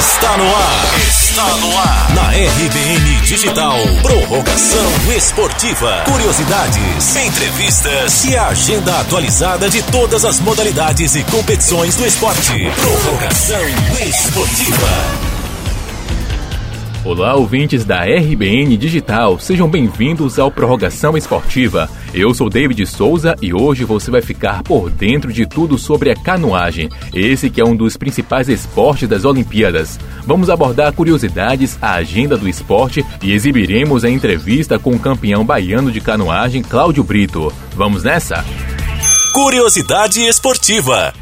Está no ar. Está no ar. Na RBN Digital. Prorrogação esportiva. Curiosidades, entrevistas e a agenda atualizada de todas as modalidades e competições do esporte. Prorrogação esportiva. Olá, ouvintes da RBN Digital, sejam bem-vindos ao Prorrogação Esportiva. Eu sou David Souza e hoje você vai ficar por dentro de tudo sobre a canoagem, esse que é um dos principais esportes das Olimpíadas. Vamos abordar curiosidades, a agenda do esporte e exibiremos a entrevista com o campeão baiano de canoagem, Cláudio Brito. Vamos nessa? Curiosidade esportiva.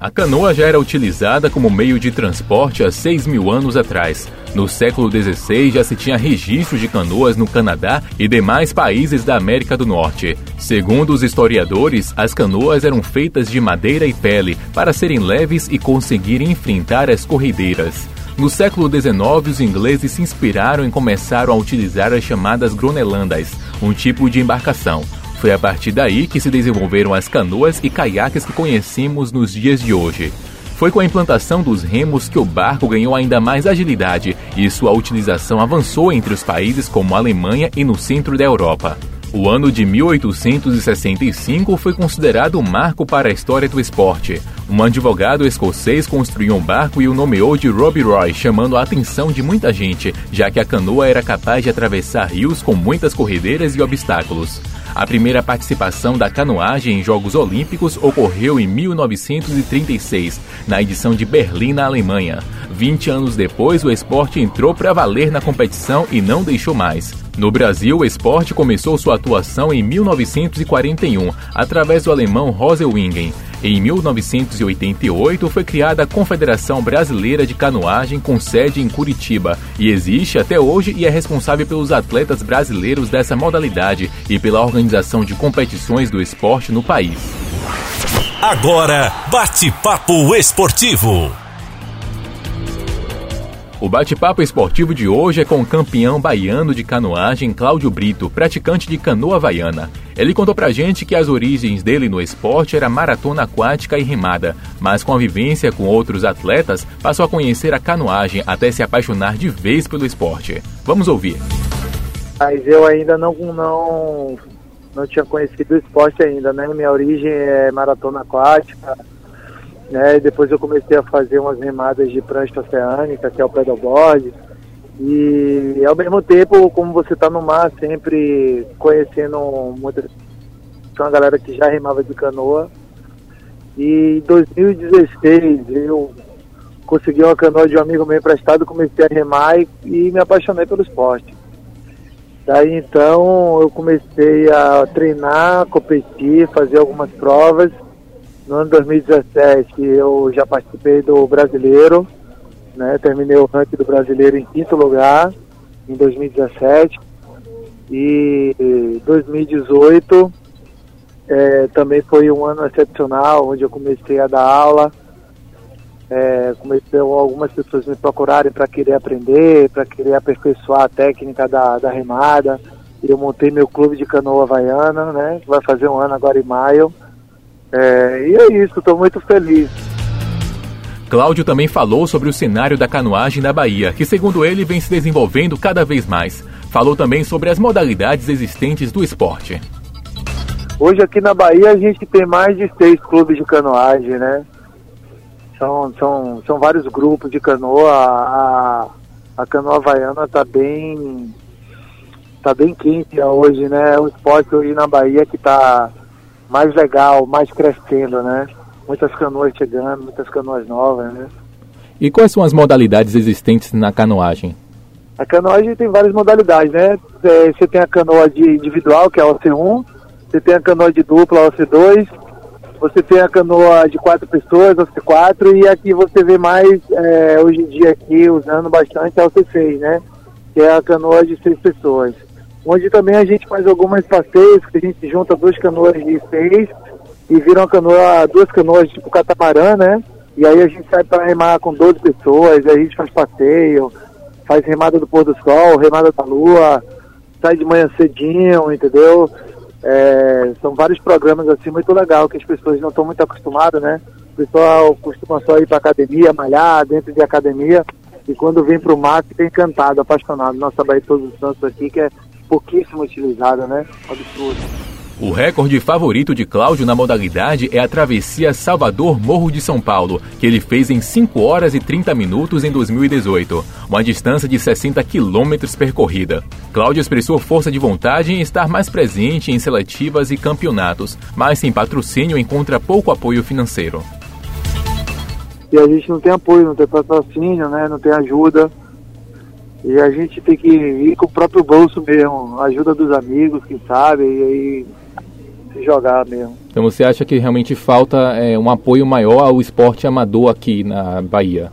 A canoa já era utilizada como meio de transporte há 6 mil anos atrás. No século XVI já se tinha registro de canoas no Canadá e demais países da América do Norte. Segundo os historiadores, as canoas eram feitas de madeira e pele para serem leves e conseguirem enfrentar as corredeiras. No século XIX, os ingleses se inspiraram e começaram a utilizar as chamadas gronelandas, um tipo de embarcação. Foi a partir daí que se desenvolveram as canoas e caiaques que conhecemos nos dias de hoje. Foi com a implantação dos remos que o barco ganhou ainda mais agilidade e sua utilização avançou entre os países como a Alemanha e no centro da Europa. O ano de 1865 foi considerado um marco para a história do esporte. Um advogado escocês construiu um barco e o nomeou de Robbie Roy, chamando a atenção de muita gente, já que a canoa era capaz de atravessar rios com muitas corredeiras e obstáculos. A primeira participação da canoagem em Jogos Olímpicos ocorreu em 1936, na edição de Berlim, na Alemanha. 20 anos depois, o esporte entrou para valer na competição e não deixou mais. No Brasil, o esporte começou sua atuação em 1941, através do alemão Roselwingen. Em 1988 foi criada a Confederação Brasileira de Canoagem com sede em Curitiba e existe até hoje e é responsável pelos atletas brasileiros dessa modalidade e pela organização de competições do esporte no país. Agora, bate-papo esportivo. O bate-papo esportivo de hoje é com o campeão baiano de canoagem Cláudio Brito, praticante de canoa havaiana. Ele contou pra gente que as origens dele no esporte era maratona aquática e remada, mas com a vivência com outros atletas, passou a conhecer a canoagem até se apaixonar de vez pelo esporte. Vamos ouvir. Mas eu ainda não, não, não tinha conhecido o esporte ainda, né? Minha origem é maratona aquática, né? Depois eu comecei a fazer umas remadas de prancha oceânica, que é o pedalboard. E ao mesmo tempo, como você está no mar, sempre conhecendo muita uma galera que já remava de canoa. E em 2016 eu consegui uma canoa de um amigo meu emprestado, comecei a remar e, e me apaixonei pelo esporte. Daí então eu comecei a treinar, competir, fazer algumas provas no ano 2017 eu já participei do brasileiro, né? Terminei o ranking do brasileiro em quinto lugar em 2017 e 2018 é, também foi um ano excepcional onde eu comecei a dar aula. É, comecei algumas pessoas me procurarem para querer aprender, para querer aperfeiçoar a técnica da, da remada. Eu montei meu clube de canoa havaiana, né? Vai fazer um ano agora em maio. É, e é isso, estou muito feliz. Cláudio também falou sobre o cenário da canoagem na Bahia, que segundo ele vem se desenvolvendo cada vez mais. Falou também sobre as modalidades existentes do esporte. Hoje aqui na Bahia a gente tem mais de seis clubes de canoagem, né? São, são, são vários grupos de canoa. A, a canoa havaiana está bem, tá bem quente hoje, né? O esporte hoje na Bahia que está mais legal, mais crescendo, né? Muitas canoas chegando, muitas canoas novas, né? E quais são as modalidades existentes na canoagem? A canoagem tem várias modalidades, né? É, você tem a canoa de individual, que é a OC1, você tem a canoa de dupla, a OC2, você tem a canoa de quatro pessoas, a OC4, e aqui você vê mais, é, hoje em dia aqui, usando bastante a OC6, né? Que é a canoa de seis pessoas onde também a gente faz algumas passeios, que a gente junta duas canoas de seis e vira uma canoa, duas canoas tipo catamarã, né? E aí a gente sai para remar com 12 pessoas, a gente faz passeio, faz remada do pôr do sol, remada da lua, sai de manhã cedinho, entendeu? É, são vários programas assim muito legal que as pessoas não estão muito acostumadas, né? pessoal costuma só ir para academia, malhar dentro de academia, e quando vem para o mar fica encantado, apaixonado. Nossa Bahia Todos os Santos aqui, que é pouquíssimo utilizada, né? Absurdo. O recorde favorito de Cláudio na modalidade é a travessia Salvador-Morro de São Paulo, que ele fez em 5 horas e 30 minutos em 2018, uma distância de 60 quilômetros percorrida. Cláudio expressou força de vontade em estar mais presente em seletivas e campeonatos, mas sem patrocínio encontra pouco apoio financeiro. E a gente não tem apoio, não tem patrocínio, né? não tem ajuda. E a gente tem que ir com o próprio bolso mesmo, ajuda dos amigos, quem sabe, e aí se jogar mesmo. Então você acha que realmente falta é, um apoio maior ao esporte amador aqui na Bahia?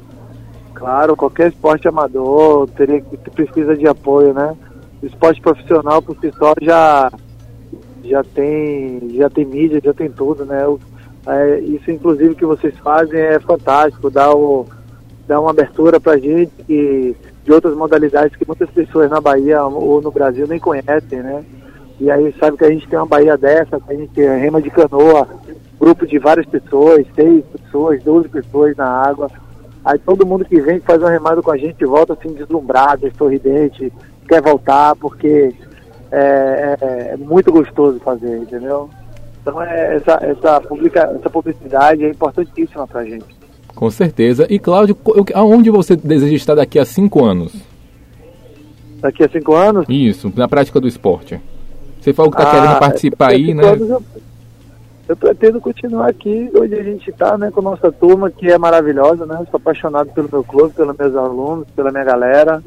Claro, qualquer esporte amador teria que precisa de apoio, né? O esporte profissional por si só já já tem já tem mídia, já tem tudo, né? O, é, isso inclusive que vocês fazem é fantástico, dá o dá uma abertura para gente que de outras modalidades que muitas pessoas na Bahia ou no Brasil nem conhecem, né? E aí sabe que a gente tem uma Bahia dessa, que a gente tem rema de canoa, grupo de várias pessoas, seis pessoas, doze pessoas na água. Aí todo mundo que vem faz uma remada com a gente volta assim deslumbrado, sorridente, quer voltar porque é, é, é muito gostoso fazer, entendeu? Então é, essa, essa, publica, essa publicidade é importantíssima pra gente. Com certeza. E Cláudio, aonde você deseja estar daqui a cinco anos? Daqui a cinco anos? Isso, na prática do esporte. Você falou que está ah, querendo participar aí, né? Eu, eu, pretendo continuar aqui onde a gente está, né, com a nossa turma, que é maravilhosa, né? Sou apaixonado pelo meu clube, pelos meus alunos, pela minha galera.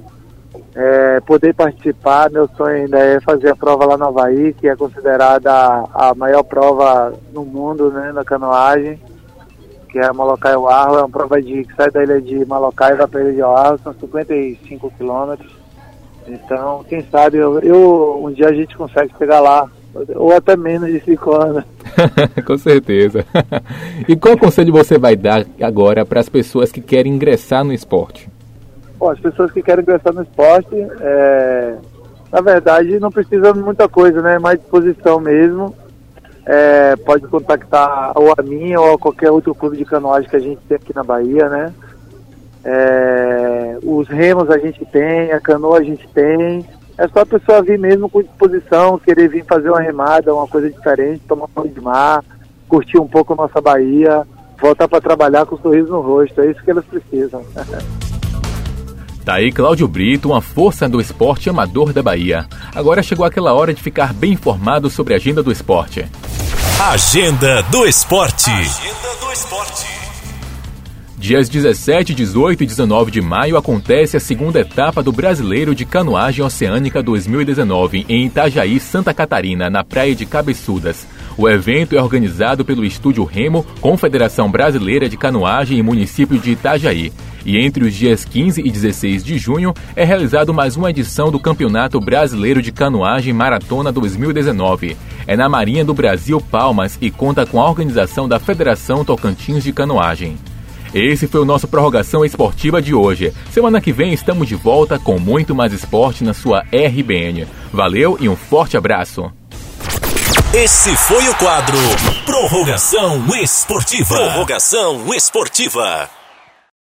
É, poder participar, meu sonho ainda é fazer a prova lá no Havaí, que é considerada a, a maior prova no mundo, né, na canoagem, que é a Malokai Oahu, é uma prova de, que sai da ilha de Malokai e vai para a ilha de Oahu, são 55 quilômetros. Então, quem sabe eu, eu, um dia a gente consegue chegar lá, ou até menos de cinco anos. Com certeza. e qual conselho você vai dar agora para as pessoas que querem ingressar no esporte? Bom, as pessoas que querem ingressar no esporte, é, na verdade, não precisa de muita coisa, né? É mais disposição mesmo. É, pode contactar ou a minha ou a qualquer outro clube de canoagem que a gente tem aqui na Bahia, né? É, os remos a gente tem, a canoa a gente tem. É só a pessoa vir mesmo com disposição, querer vir fazer uma remada, uma coisa diferente, tomar banho de mar, curtir um pouco a nossa Bahia, voltar para trabalhar com um sorriso no rosto. É isso que elas precisam. Tá aí Cláudio Brito, uma força do esporte amador da Bahia. Agora chegou aquela hora de ficar bem informado sobre a agenda do esporte. Agenda do esporte. Agenda do esporte. Dias 17, 18 e 19 de maio acontece a segunda etapa do Brasileiro de Canoagem Oceânica 2019 em Itajaí, Santa Catarina, na praia de Cabeçudas. O evento é organizado pelo Estúdio Remo, Confederação Brasileira de Canoagem e município de Itajaí. E entre os dias 15 e 16 de junho é realizado mais uma edição do Campeonato Brasileiro de Canoagem Maratona 2019. É na Marinha do Brasil Palmas e conta com a organização da Federação Tocantins de Canoagem. Esse foi o nosso Prorrogação Esportiva de hoje. Semana que vem estamos de volta com muito mais esporte na sua RBN. Valeu e um forte abraço. Esse foi o quadro Prorrogação Esportiva. Prorrogação Esportiva.